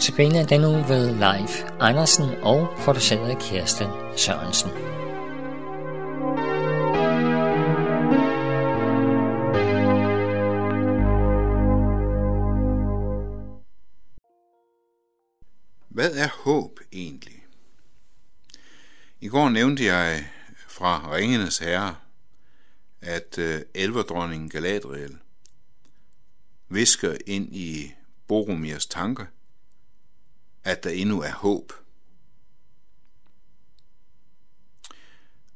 Notabene den uge ved Leif Andersen og produceret Kirsten Sørensen. Hvad er håb egentlig? I går nævnte jeg fra Ringenes Herre, at øh, elverdronningen Galadriel visker ind i Boromirs tanker, at der endnu er håb.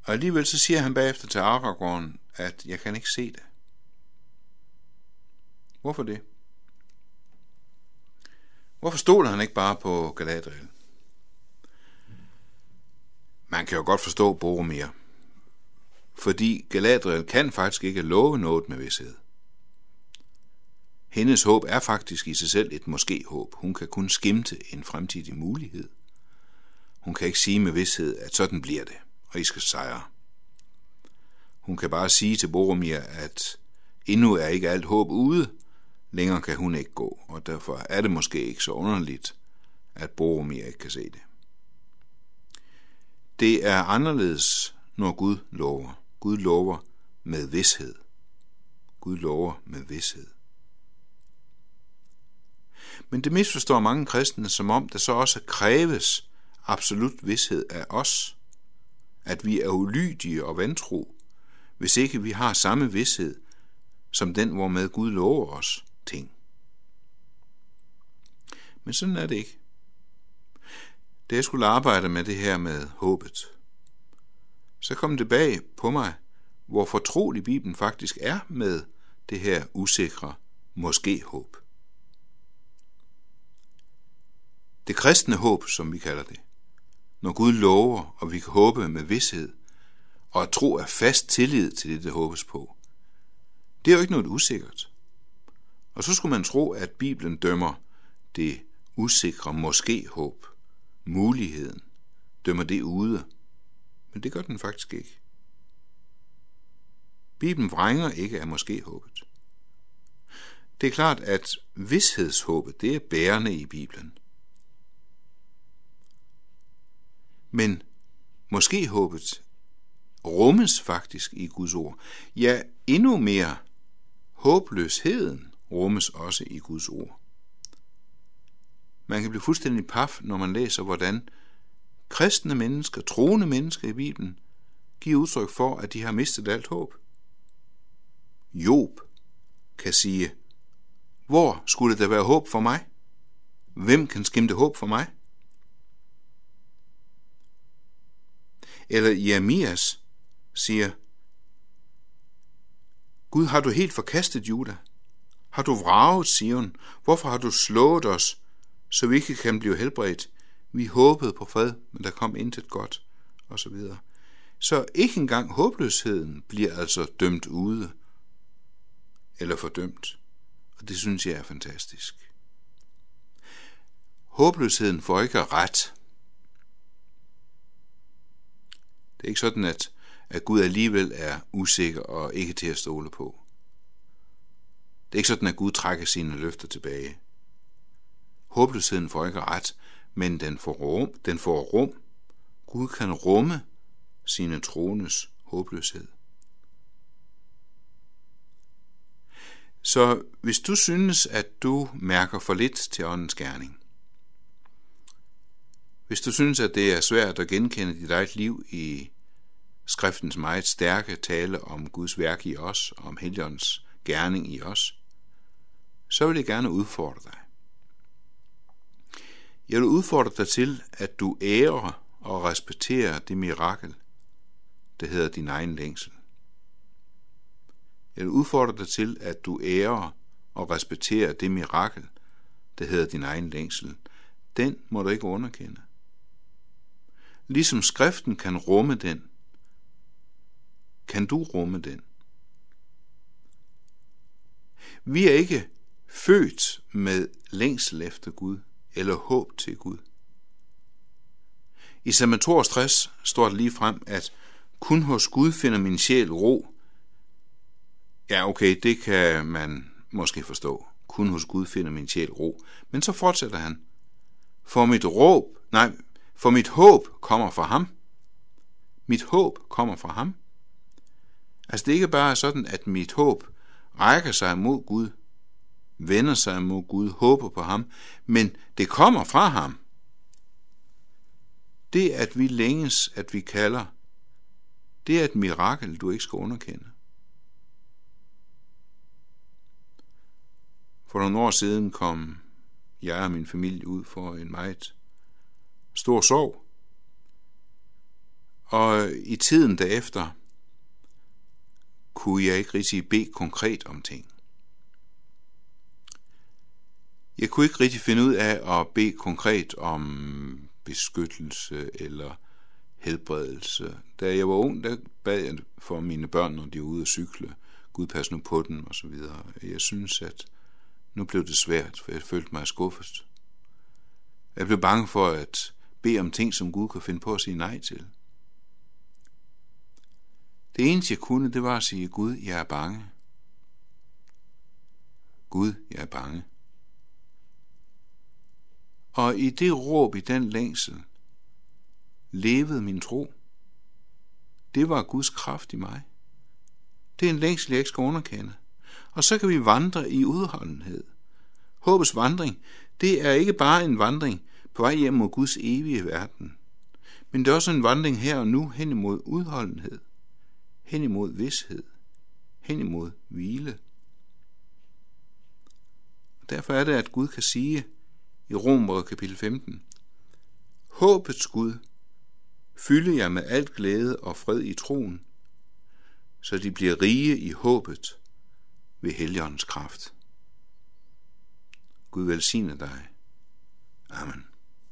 Og alligevel så siger han bagefter til Aragorn, at jeg kan ikke se det. Hvorfor det? Hvorfor stoler han ikke bare på Galadriel? Man kan jo godt forstå Boromir, fordi Galadriel kan faktisk ikke love noget med vidshed. Hendes håb er faktisk i sig selv et måske-håb. Hun kan kun skimte en fremtidig mulighed. Hun kan ikke sige med vidshed, at sådan bliver det, og I skal sejre. Hun kan bare sige til Boromir, at endnu er ikke alt håb ude, længere kan hun ikke gå, og derfor er det måske ikke så underligt, at Boromir ikke kan se det. Det er anderledes, når Gud lover. Gud lover med vidshed. Gud lover med vidshed. Men det misforstår mange kristne, som om der så også kræves absolut vidshed af os, at vi er ulydige og vantro, hvis ikke vi har samme vidshed som den, hvormed Gud lover os ting. Men sådan er det ikke. Da jeg skulle arbejde med det her med håbet, så kom det bag på mig, hvor fortrolig Bibelen faktisk er med det her usikre måske-håb håb. Det kristne håb, som vi kalder det, når Gud lover, og vi kan håbe med vidshed, og at tro er fast tillid til det, det håbes på, det er jo ikke noget usikkert. Og så skulle man tro, at Bibelen dømmer det usikre måske håb, muligheden, dømmer det ude. Men det gør den faktisk ikke. Bibelen vrænger ikke af måske håbet. Det er klart, at vidshedshåbet, det er bærende i Bibelen. Men måske håbet rummes faktisk i Guds ord. Ja, endnu mere håbløsheden rummes også i Guds ord. Man kan blive fuldstændig paf, når man læser, hvordan kristne mennesker, troende mennesker i Bibelen, giver udtryk for, at de har mistet alt håb. Job kan sige, hvor skulle der være håb for mig? Hvem kan skimte håb for mig? Eller Jeremias siger, Gud, har du helt forkastet Juda? Har du vraget Sion? Hvorfor har du slået os, så vi ikke kan blive helbredt? Vi håbede på fred, men der kom intet godt, og så videre. Så ikke engang håbløsheden bliver altså dømt ude, eller fordømt. Og det synes jeg er fantastisk. Håbløsheden får ikke ret. Det er ikke sådan, at, at Gud alligevel er usikker og ikke til at stole på. Det er ikke sådan, at Gud trækker sine løfter tilbage. Håbløsheden får ikke ret, men den får rum. Den får rum. Gud kan rumme sine trones håbløshed. Så hvis du synes, at du mærker for lidt til åndens gerning, hvis du synes, at det er svært at genkende dit eget liv i skriftens meget stærke tale om Guds værk i os, om Helligåndens gerning i os, så vil jeg gerne udfordre dig. Jeg vil udfordre dig til, at du ærer og respekterer det mirakel, der hedder din egen længsel. Jeg vil udfordre dig til, at du ærer og respekterer det mirakel, der hedder din egen længsel. Den må du ikke underkende. Ligesom skriften kan rumme den, kan du rumme den. Vi er ikke født med længsel efter Gud eller håb til Gud. I salme 62 står det lige frem, at kun hos Gud finder min sjæl ro. Ja, okay, det kan man måske forstå. Kun hos Gud finder min sjæl ro. Men så fortsætter han. For mit råb, nej, for mit håb kommer fra ham. Mit håb kommer fra ham. Altså det er ikke bare sådan, at mit håb rækker sig mod Gud, vender sig mod Gud, håber på ham, men det kommer fra ham. Det, at vi længes, at vi kalder, det er et mirakel, du ikke skal underkende. For nogle år siden kom jeg og min familie ud for en meget stor sorg. Og i tiden derefter kunne jeg ikke rigtig bede konkret om ting. Jeg kunne ikke rigtig finde ud af at bede konkret om beskyttelse eller helbredelse. Da jeg var ung, der bad jeg for mine børn, når de var ude at cykle. Gud pas nu på dem og så videre. Jeg synes, at nu blev det svært, for jeg følte mig skuffet. Jeg blev bange for at bede om ting, som Gud kunne finde på at sige nej til. Det eneste, jeg kunne, det var at sige, Gud, jeg er bange. Gud, jeg er bange. Og i det råb, i den længsel, levede min tro. Det var Guds kraft i mig. Det er en længsel, jeg ikke skal underkende. Og så kan vi vandre i udholdenhed. Håbets vandring, det er ikke bare en vandring på vej hjem mod Guds evige verden, men det er også en vandring her og nu hen imod udholdenhed, hen imod vidshed, hen imod hvile. Og derfor er det, at Gud kan sige i Romer kapitel 15, Håbets Gud, fylde jer med alt glæde og fred i troen, så de bliver rige i håbet ved Helligåndens kraft. Gud velsigne dig. Amen.